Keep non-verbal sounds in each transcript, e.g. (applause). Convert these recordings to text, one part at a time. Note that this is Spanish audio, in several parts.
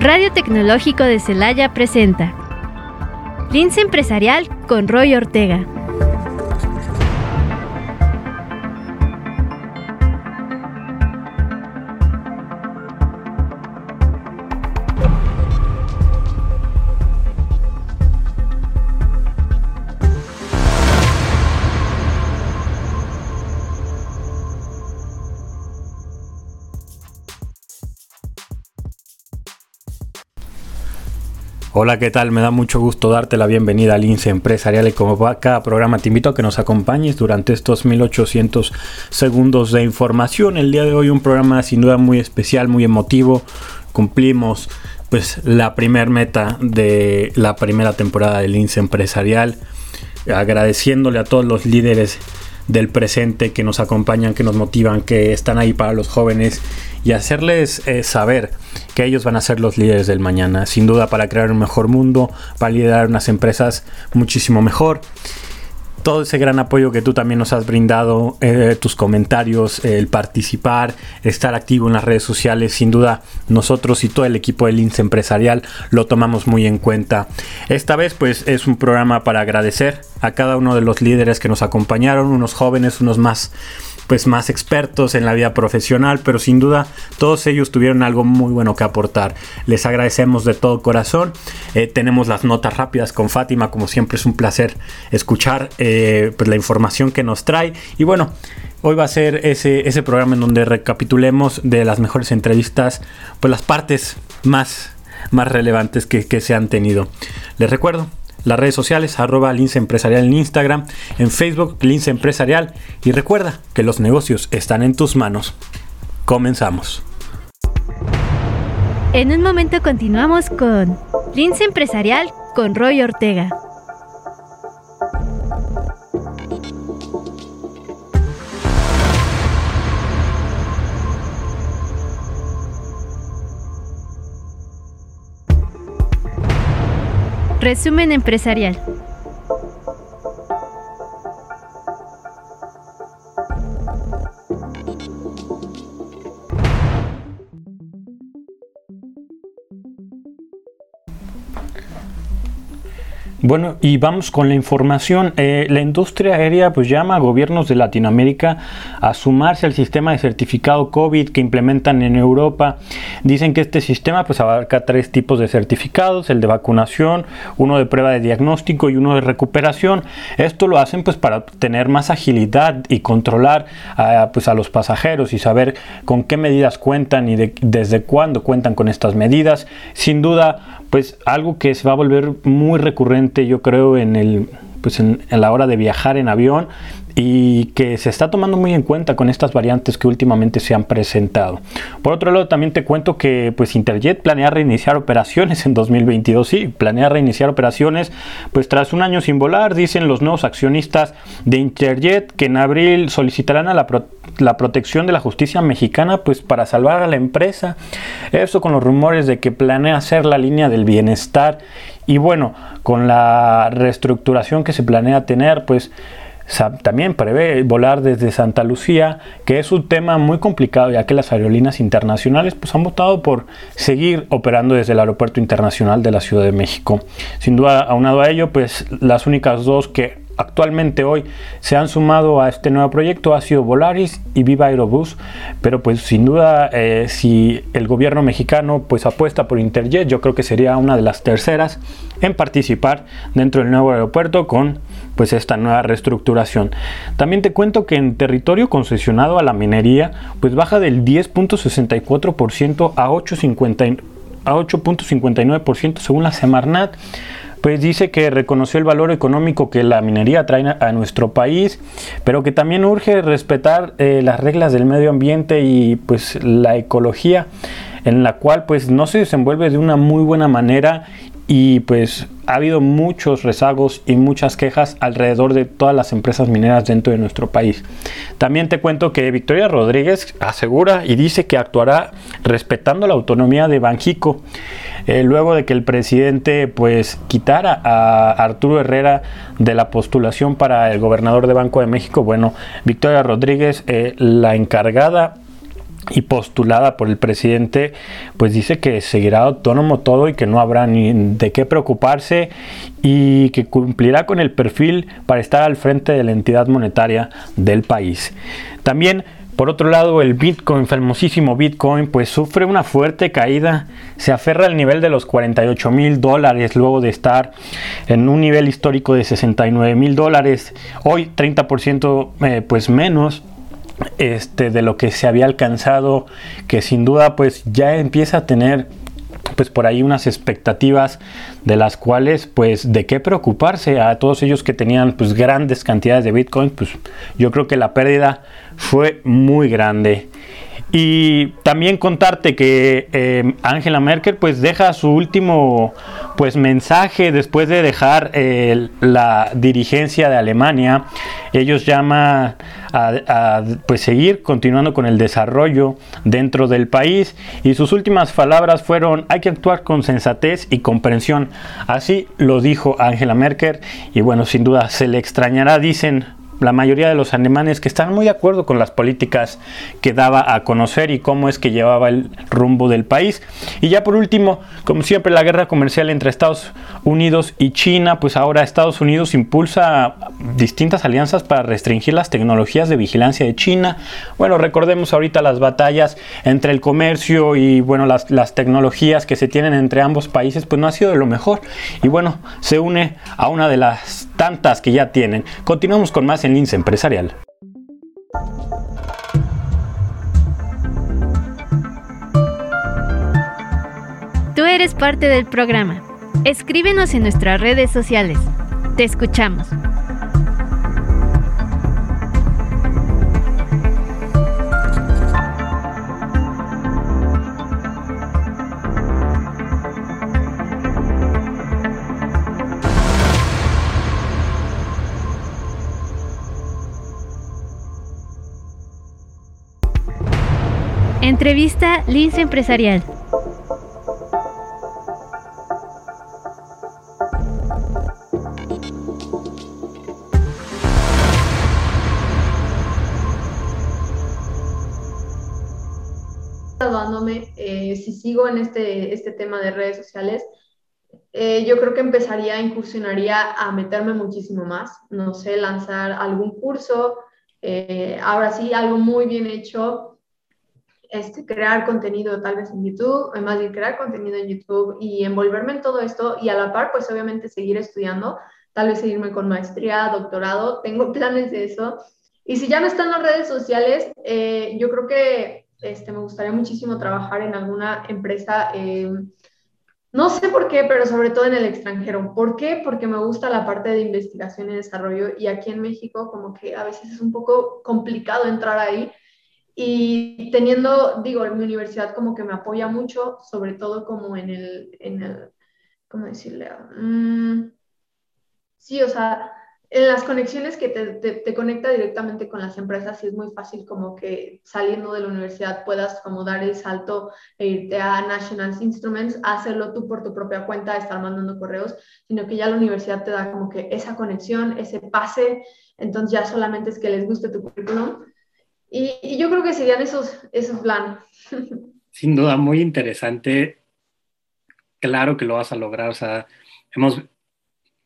Radio Tecnológico de Celaya presenta Lince Empresarial con Roy Ortega. Hola, ¿qué tal? Me da mucho gusto darte la bienvenida al INSE Empresarial y como cada programa te invito a que nos acompañes durante estos 1800 segundos de información. El día de hoy un programa sin duda muy especial, muy emotivo. Cumplimos pues la primer meta de la primera temporada del INSE Empresarial. Agradeciéndole a todos los líderes del presente que nos acompañan, que nos motivan, que están ahí para los jóvenes y hacerles eh, saber que ellos van a ser los líderes del mañana, sin duda para crear un mejor mundo, para liderar unas empresas muchísimo mejor todo ese gran apoyo que tú también nos has brindado, eh, tus comentarios, el participar, estar activo en las redes sociales, sin duda nosotros y todo el equipo del INSE empresarial lo tomamos muy en cuenta. Esta vez pues es un programa para agradecer a cada uno de los líderes que nos acompañaron, unos jóvenes, unos más pues más expertos en la vida profesional, pero sin duda todos ellos tuvieron algo muy bueno que aportar. Les agradecemos de todo corazón. Eh, tenemos las notas rápidas con Fátima, como siempre es un placer escuchar eh, pues, la información que nos trae. Y bueno, Hoy va a ser ese, ese programa en donde recapitulemos de las mejores entrevistas, pues las partes más, más relevantes que, que se han tenido. Les recuerdo, las redes sociales, arroba Lince Empresarial en Instagram, en Facebook, Lince Empresarial. Y recuerda que los negocios están en tus manos. Comenzamos. En un momento continuamos con Lince Empresarial con Roy Ortega. Resumen empresarial. Bueno, y vamos con la información. Eh, la industria aérea pues llama a gobiernos de Latinoamérica a sumarse al sistema de certificado COVID que implementan en Europa. Dicen que este sistema pues abarca tres tipos de certificados, el de vacunación, uno de prueba de diagnóstico y uno de recuperación. Esto lo hacen pues para tener más agilidad y controlar pues, a los pasajeros y saber con qué medidas cuentan y desde cuándo cuentan con estas medidas. Sin duda pues algo que se va a volver muy recurrente yo creo en el pues en, la hora de viajar en avión y que se está tomando muy en cuenta con estas variantes que últimamente se han presentado. Por otro lado, también te cuento que pues Interjet planea reiniciar operaciones en 2022. Sí, planea reiniciar operaciones pues tras un año sin volar, dicen los nuevos accionistas de Interjet que en abril solicitarán la, la protección de la justicia mexicana pues para salvar a la empresa. Eso con los rumores de que planea hacer la línea del bienestar y bueno, con la reestructuración que se planea tener pues también prevé volar desde Santa Lucía, que es un tema muy complicado ya que las aerolíneas internacionales pues han votado por seguir operando desde el Aeropuerto Internacional de la Ciudad de México. Sin duda, aunado a ello, pues las únicas dos que actualmente hoy se han sumado a este nuevo proyecto ha sido Volaris y Viva Aerobus, pero pues sin duda eh, si el gobierno mexicano pues apuesta por Interjet, yo creo que sería una de las terceras en participar dentro del nuevo aeropuerto con pues esta nueva reestructuración. También te cuento que en territorio concesionado a la minería pues baja del 10.64% a 8.59% según la Semarnat pues dice que reconoció el valor económico que la minería trae a nuestro país, pero que también urge respetar eh, las reglas del medio ambiente y pues la ecología en la cual pues no se desenvuelve de una muy buena manera y pues ha habido muchos rezagos y muchas quejas alrededor de todas las empresas mineras dentro de nuestro país. También te cuento que Victoria Rodríguez asegura y dice que actuará respetando la autonomía de Banjico. Eh, luego de que el presidente pues quitara a Arturo Herrera de la postulación para el gobernador de Banco de México, bueno, Victoria Rodríguez, eh, la encargada y postulada por el presidente, pues dice que seguirá autónomo todo y que no habrá ni de qué preocuparse y que cumplirá con el perfil para estar al frente de la entidad monetaria del país. También por otro lado, el Bitcoin, famosísimo Bitcoin, pues sufre una fuerte caída. Se aferra al nivel de los 48 mil dólares luego de estar en un nivel histórico de 69 mil dólares. Hoy 30% eh, pues menos este, de lo que se había alcanzado, que sin duda pues ya empieza a tener pues por ahí unas expectativas de las cuales pues de qué preocuparse a todos ellos que tenían pues grandes cantidades de bitcoin pues yo creo que la pérdida fue muy grande y también contarte que eh, Angela Merkel pues deja su último pues mensaje después de dejar eh, la dirigencia de Alemania. Ellos llaman a, pues seguir continuando con el desarrollo dentro del país y sus últimas palabras fueron hay que actuar con sensatez y comprensión. Así lo dijo Angela Merkel y bueno sin duda se le extrañará dicen la mayoría de los alemanes que están muy de acuerdo con las políticas que daba a conocer y cómo es que llevaba el rumbo del país. Y ya por último, como siempre, la guerra comercial entre Estados Unidos y China, pues ahora Estados Unidos impulsa distintas alianzas para restringir las tecnologías de vigilancia de China. Bueno, recordemos ahorita las batallas entre el comercio y bueno, las, las tecnologías que se tienen entre ambos países, pues no ha sido de lo mejor. Y bueno, se une a una de las tantas que ya tienen. Continuamos con más en Lince Empresarial. Tú eres parte del programa. Escríbenos en nuestras redes sociales. Te escuchamos. Entrevista Lince Empresarial. Eh, si sigo en este, este tema de redes sociales, eh, yo creo que empezaría, incursionaría a meterme muchísimo más, no sé, lanzar algún curso, eh, ahora sí, algo muy bien hecho, este, crear contenido tal vez en YouTube, más bien crear contenido en YouTube y envolverme en todo esto y a la par, pues obviamente seguir estudiando, tal vez seguirme con maestría, doctorado, tengo (laughs) planes de eso. Y si ya no están las redes sociales, eh, yo creo que este, me gustaría muchísimo trabajar en alguna empresa, eh, no sé por qué, pero sobre todo en el extranjero. ¿Por qué? Porque me gusta la parte de investigación y desarrollo y aquí en México como que a veces es un poco complicado entrar ahí y teniendo, digo, mi universidad como que me apoya mucho, sobre todo como en el, en el ¿cómo decirle? Mm, sí, o sea, en las conexiones que te, te, conecta directamente con las empresas, y es muy fácil como que saliendo de la universidad puedas como dar el salto e irte a National Instruments, hacerlo tú por tu propia cuenta, estar mandando correos, sino que ya la universidad te da como que esa conexión, ese pase, entonces ya solamente es que les guste tu currículum y, yo creo que serían esos, esos planes. Sin duda, muy interesante. Claro que lo vas a lograr. O sea, hemos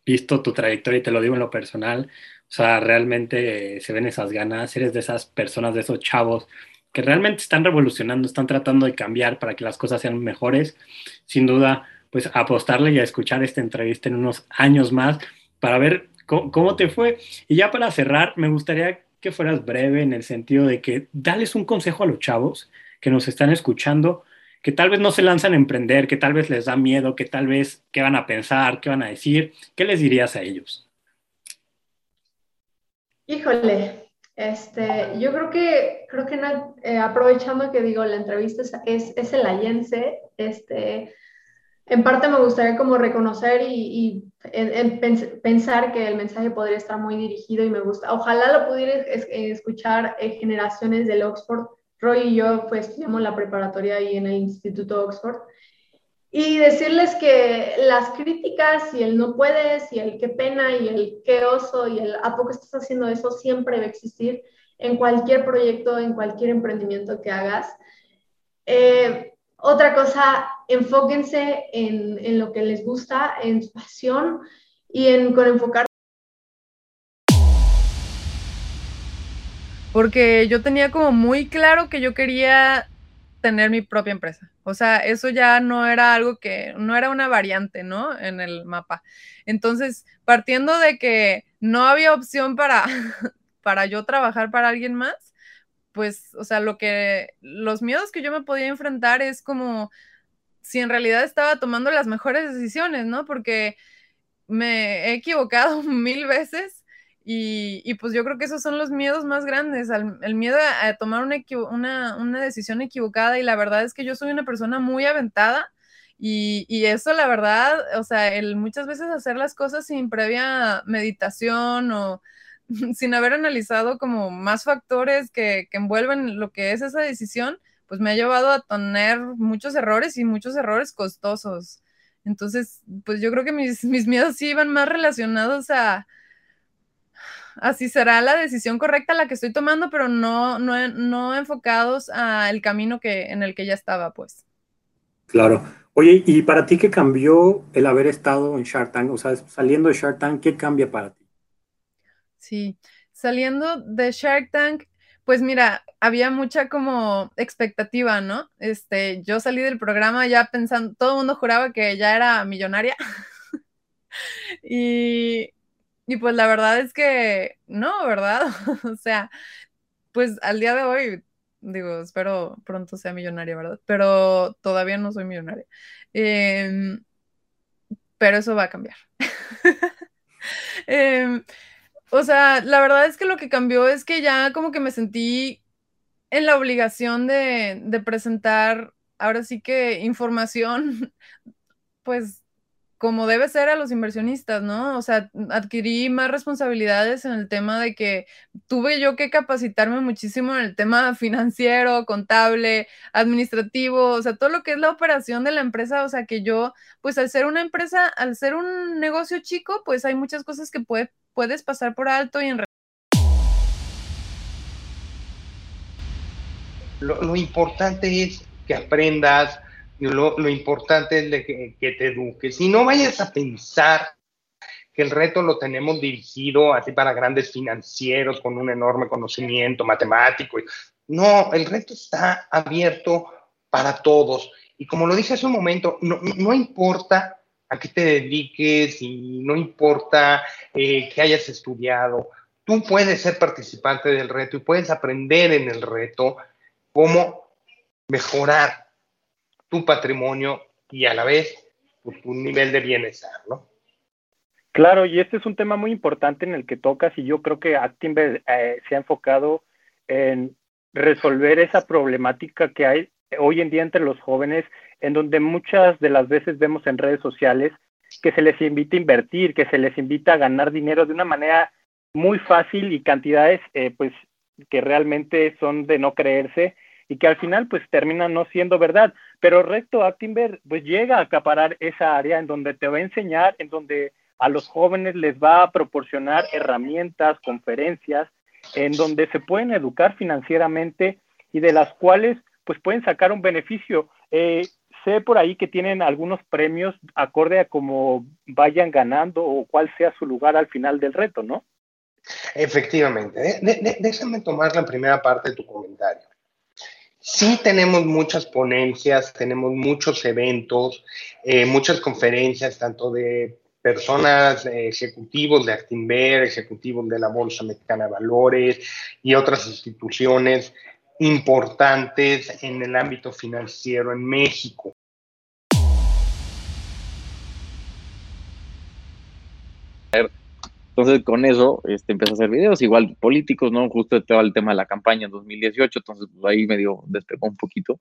visto tu trayectoria y te lo digo en lo personal. O sea, realmente se ven esas ganas. Eres de esas personas, de esos chavos que realmente están revolucionando, están tratando de cambiar para que las cosas sean mejores. Sin duda, pues apostarle y a escuchar esta entrevista en unos años más para ver cómo, cómo te fue. Y ya para cerrar, me gustaría que fueras breve en el sentido de que dales un consejo a los chavos que nos están escuchando, que tal vez no se lanzan a emprender, que tal vez les da miedo, que tal vez qué van a pensar, qué van a decir. ¿Qué les dirías a ellos? Híjole, este, yo creo que, creo que eh, aprovechando que digo, la entrevista es, es, es el Allense, este, en parte me gustaría como reconocer y, pensar que el mensaje podría estar muy dirigido y me gusta. Ojalá lo pudiera escuchar en generaciones del Oxford. Roy y yo pues estudiamos la preparatoria ahí en el Instituto Oxford. Y decirles que las críticas y el no puedes y el qué pena y el qué oso y el a poco estás haciendo eso siempre va a existir en cualquier proyecto, en cualquier emprendimiento que hagas. Eh, otra cosa, enfóquense en, en, lo que les gusta, en su pasión y en con enfocar. Porque yo tenía como muy claro que yo quería tener mi propia empresa. O sea, eso ya no era algo que, no era una variante, ¿no? En el mapa. Entonces, partiendo de que no había opción para, (laughs) para yo trabajar para alguien más, pues, o sea, lo que, los miedos que yo me podía enfrentar es como si en realidad estaba tomando las mejores decisiones, ¿no? Porque me he equivocado (laughs) mil veces y, pues yo creo que esos son los miedos más grandes, el miedo a, tomar una, una, decisión equivocada y la verdad es que yo soy una persona muy aventada y, y, eso la verdad, o sea, el muchas veces hacer las cosas sin previa meditación o (laughs) sin haber analizado como más factores que, que, envuelven lo que es esa decisión, pues me ha llevado a tener muchos errores y muchos errores costosos. Entonces, pues yo creo que mis, (laughs) mis miedos sí iban más relacionados a, así será la decisión correcta la que estoy tomando, pero no, no, no enfocados al camino que, en el que ya estaba, pues. Claro. Oye, ¿y para ti qué cambió el haber estado en Shark Tank? O sea, saliendo de Shark Tank, ¿qué cambia para ti? Sí, saliendo de Shark Tank, pues mira, había mucha como expectativa, ¿no? Este, yo salí del programa ya pensando, todo el mundo juraba que ya era millonaria. (laughs) y, y pues la verdad es que no, ¿verdad? (laughs) o sea, pues al día de hoy, digo, espero pronto sea millonaria, ¿verdad? Pero todavía no soy millonaria. Em, pero eso va a cambiar. (laughs) eh, o sea, la verdad es que lo que cambió es que ya como que me sentí en la obligación de, presentar ahora sí que información, (laughs) pues como debe ser a los inversionistas, ¿no? O sea, adquirí más responsabilidades en el tema de que tuve yo que capacitarme muchísimo en el tema financiero, contable, administrativo, o sea, todo lo que es la operación de la empresa, o sea, que yo, pues al ser una empresa, al ser un negocio chico, pues hay muchas cosas que puedes pasar por alto y en lo, lo importante es que aprendas, lo, importante es que, te eduques. Y no vayas a pensar que el reto lo tenemos dirigido así para grandes financieros con un enorme conocimiento matemático. No, el reto está abierto para todos. Y como lo dije hace un momento, no, importa a qué te dediques y no importa eh, que hayas estudiado, tú puedes ser participante del reto y puedes aprender en el reto cómo mejorar tu patrimonio y a la vez pues, tu nivel de bienestar, ¿no? Claro, y este es un tema muy importante en el que tocas y yo creo que Actinver eh, se ha enfocado en resolver esa problemática que hay hoy en día entre los jóvenes, en donde muchas de las veces vemos en redes sociales que se les invita a invertir, que se les invita a ganar dinero de una manera muy fácil y cantidades eh, pues que realmente son de no creerse y que al final pues termina no siendo verdad. Pero Recto Actinver pues llega a acaparar esa área en donde te va a enseñar, en donde a los jóvenes les va a proporcionar herramientas, conferencias, en donde se pueden educar financieramente y de las cuales pues pueden sacar un beneficio. Eh, sé por ahí que tienen algunos premios acorde a cómo vayan ganando o cuál sea su lugar al final del reto, ¿no? Efectivamente. déjame tomar la primera parte de tu comentario. Sí tenemos muchas ponencias, tenemos muchos eventos, eh, muchas conferencias, tanto de personas, eh, ejecutivos de Actinver, ejecutivos de la Bolsa Mexicana de Valores y otras instituciones importantes en el ámbito financiero en México. Entonces, con eso, este, empecé a hacer videos, igual políticos, ¿no? Justo todo el tema de la campaña en 2018, entonces pues, ahí medio despegó un poquito.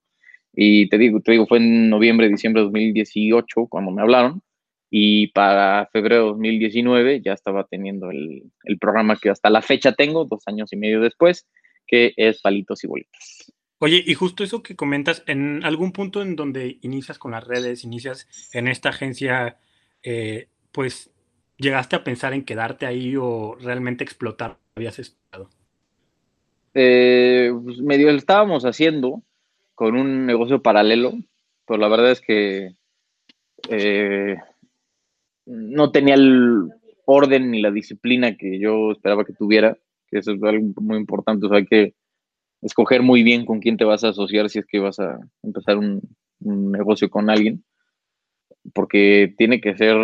Y te digo, te digo, fue en noviembre, diciembre de 2018 cuando me hablaron. Y para febrero de 2019 ya estaba teniendo el, el programa que hasta la fecha tengo, dos años y medio después, que es Palitos y Bolitas. Oye, y justo eso que comentas, en algún punto en donde inicias con las redes, inicias en esta agencia, eh, pues ¿Llegaste a pensar en quedarte ahí o realmente explotar? ¿Habías estado? eh, pues, medio lo estábamos haciendo con un negocio paralelo, pero la verdad es que eh, no tenía el orden ni la disciplina que yo esperaba que tuviera, eso es algo muy importante, o sea, hay que escoger muy bien con quién te vas a asociar si es que vas a empezar un, negocio con alguien, porque tiene que ser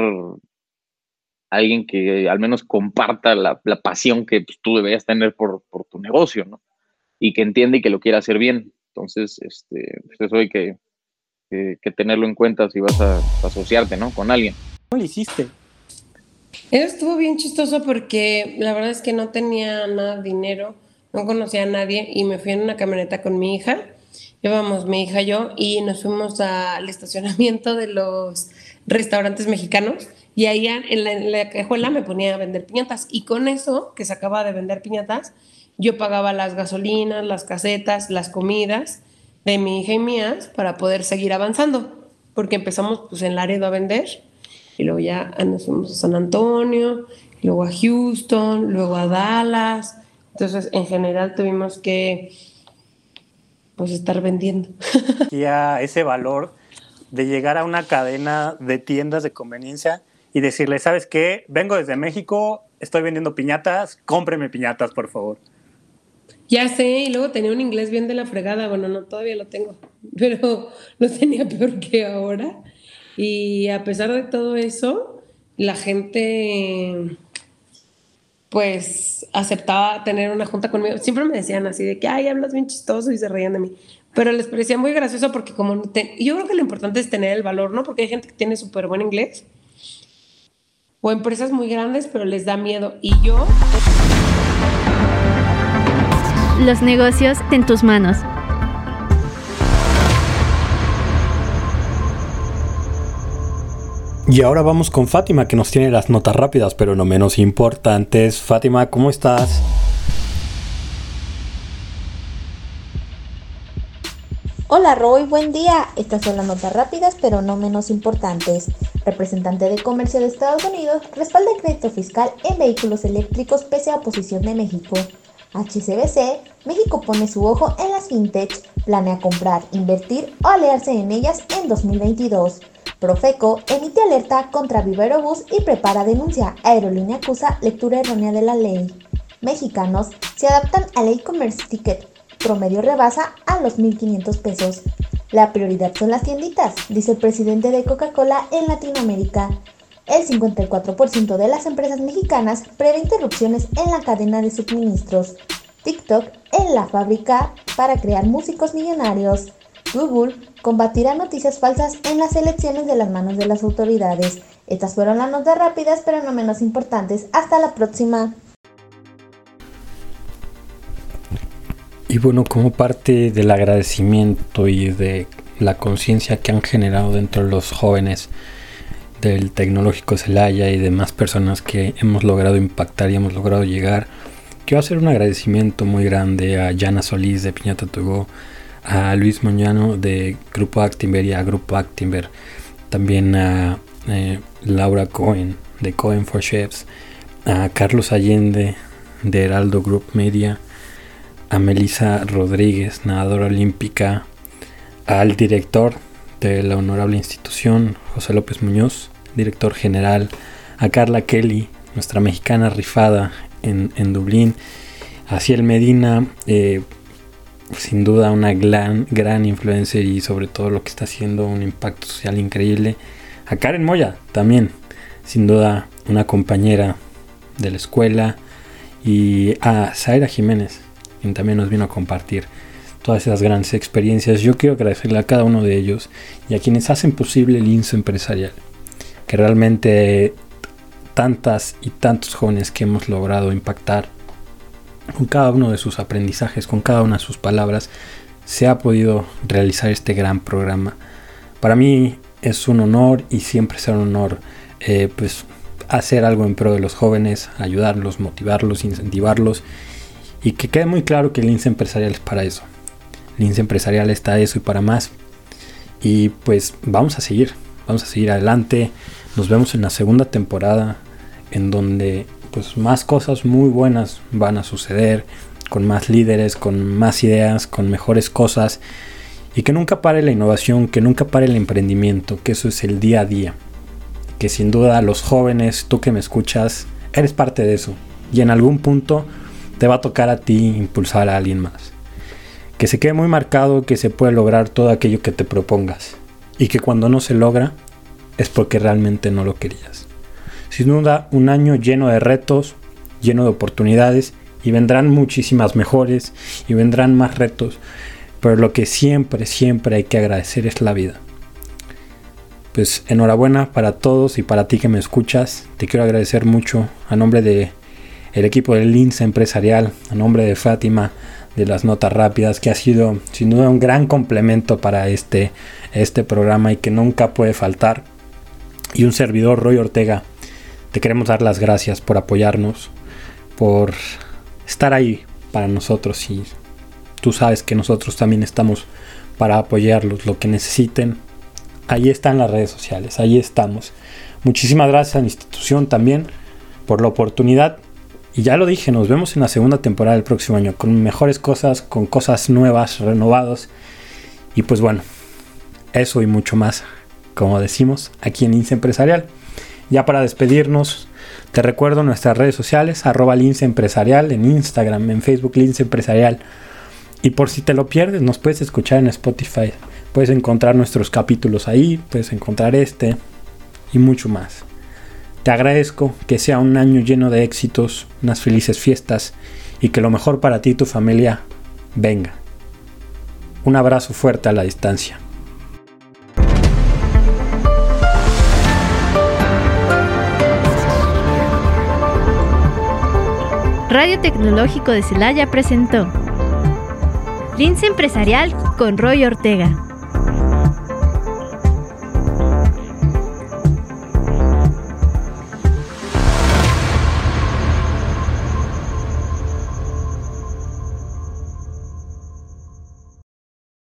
alguien que al menos comparta la, pasión que pues, tú deberías tener por, tu negocio, ¿no? Y que entiende y que lo quiera hacer bien. Entonces, este, pues, eso hay que, tenerlo en cuenta si vas a, asociarte, ¿no? Con alguien. ¿Cómo lo hiciste? Eso estuvo bien chistoso porque la verdad es que no tenía nada de dinero, no conocía a nadie y me fui en una camioneta con mi hija. Llevamos mi hija y yo y nos fuimos al estacionamiento de los restaurantes mexicanos y ahí en la, en la cajuela me ponía a vender piñatas y con eso que se acaba de vender piñatas, yo pagaba las gasolinas, las casetas, las comidas de mi hija y mías para poder seguir avanzando, porque empezamos pues en Laredo a vender y luego ya nos fuimos a San Antonio, luego a Houston, luego a Dallas. Entonces, en general tuvimos que pues estar vendiendo. (laughs) Ya ese valor de llegar a una cadena de tiendas de conveniencia y decirle, ¿sabes qué? Vengo desde México, estoy vendiendo piñatas, cómpreme piñatas, por favor. Ya sé, y luego tenía un inglés bien de la fregada, bueno, no, todavía lo tengo, (laughs) pero lo tenía peor que ahora. Y a pesar de todo eso, la gente pues aceptaba tener una junta conmigo. Siempre me decían así de que, ay, hablas bien chistoso y se reían de mí. Pero les parecía muy gracioso porque como yo creo que lo importante es tener el valor, ¿no? Porque hay gente que tiene súper buen inglés o empresas muy grandes, pero les da miedo. Y yo... Los negocios en tus manos. Y ahora vamos con Fátima, que nos tiene las notas rápidas, pero no menos importantes. Fátima, ¿cómo estás? Hola Roy, buen día. Estas son las notas rápidas, pero no menos importantes. Representante de Comercio de Estados Unidos respalda el crédito fiscal en vehículos eléctricos pese a oposición de México. HCBC, México pone su ojo en las fintech, planea comprar, invertir o aliarse en ellas en 2022. Profeco emite alerta contra Viverobus y prepara denuncia. Aerolínea acusa lectura errónea de la ley. Mexicanos se adaptan al e-commerce ticket. Promedio rebasa a los 1.500 pesos. La prioridad son las tienditas, dice el presidente de Coca-Cola en Latinoamérica. El 54% de las empresas mexicanas prevé interrupciones en la cadena de suministros. TikTok en la fábrica para crear músicos millonarios. Google combatirá noticias falsas en las elecciones de las manos de las autoridades. Estas fueron las notas rápidas, pero no menos importantes. Hasta la próxima. Y bueno, como parte del agradecimiento y de la conciencia que han generado dentro de los jóvenes del Tecnológico Celaya y demás personas que hemos logrado impactar y hemos logrado llegar, quiero hacer un agradecimiento muy grande a Yana Solís de Piñata Togo, a Luis Moñano de Grupo Actimber y a Grupo Actimber, también a eh, Laura Cohen de Cohen for Chefs, a Carlos Allende de Heraldo Group Media, a Melissa Rodríguez, nadadora olímpica, al director de la honorable institución, José López Muñoz, director general, a Carla Kelly, nuestra mexicana rifada en, en Dublín, a Ciel Medina, eh, sin duda una gran, gran influencer y sobre todo lo que está haciendo un impacto social increíble. A Karen Moya también, sin duda una compañera de la escuela. Y a Zaira Jiménez, quien también nos vino a compartir todas esas grandes experiencias. Yo quiero agradecerle a cada uno de ellos y a quienes hacen posible el INSO empresarial. Que realmente tantas y tantos jóvenes que hemos logrado impactar con cada uno de sus aprendizajes, con cada una de sus palabras, se ha podido realizar este gran programa. Para mí es un honor y siempre será un honor eh, pues hacer algo en pro de los jóvenes, ayudarlos, motivarlos, incentivarlos y que quede muy claro que el empresarial es para eso. El empresarial está eso y para más. Y pues vamos a seguir, vamos a seguir adelante. Nos vemos en la segunda temporada en donde pues más cosas muy buenas van a suceder, con más líderes, con más ideas, con mejores cosas y que nunca pare la innovación, que nunca pare el emprendimiento, que eso es el día a día. Que sin duda los jóvenes, tú que me escuchas, eres parte de eso y en algún punto te va a tocar a ti impulsar a alguien más. Que se quede muy marcado que se puede lograr todo aquello que te propongas y que cuando no se logra es porque realmente no lo querías. Sin duda, un año lleno de retos, lleno de oportunidades y vendrán muchísimas mejores y vendrán más retos, pero lo que siempre, siempre hay que agradecer es la vida. Pues enhorabuena para todos y para ti que me escuchas. Te quiero agradecer mucho a nombre de el equipo del Lince Empresarial, a nombre de Fátima de las Notas Rápidas, que ha sido sin duda un gran complemento para este, este programa y que nunca puede faltar. Y un servidor, Roy Ortega, te queremos dar las gracias por apoyarnos, por estar ahí para nosotros y tú sabes que nosotros también estamos para apoyarlos, lo que necesiten. Ahí están las redes sociales, ahí estamos. Muchísimas gracias a la institución también por la oportunidad y ya lo dije, nos vemos en la segunda temporada del próximo año con mejores cosas, con cosas nuevas, renovados. Y pues bueno, eso y mucho más, como decimos aquí en Lince Empresarial. Ya para despedirnos, te recuerdo nuestras redes sociales, arroba Lince Empresarial, en Instagram, en Facebook Lince Empresarial. Y por si te lo pierdes, nos puedes escuchar en Spotify. Puedes encontrar nuestros capítulos ahí, puedes encontrar este y mucho más. Te agradezco que sea un año lleno de éxitos, unas felices fiestas y que lo mejor para ti y tu familia venga. Un abrazo fuerte a la distancia. Radio Tecnológico de Celaya presentó Lince Empresarial con Roy Ortega.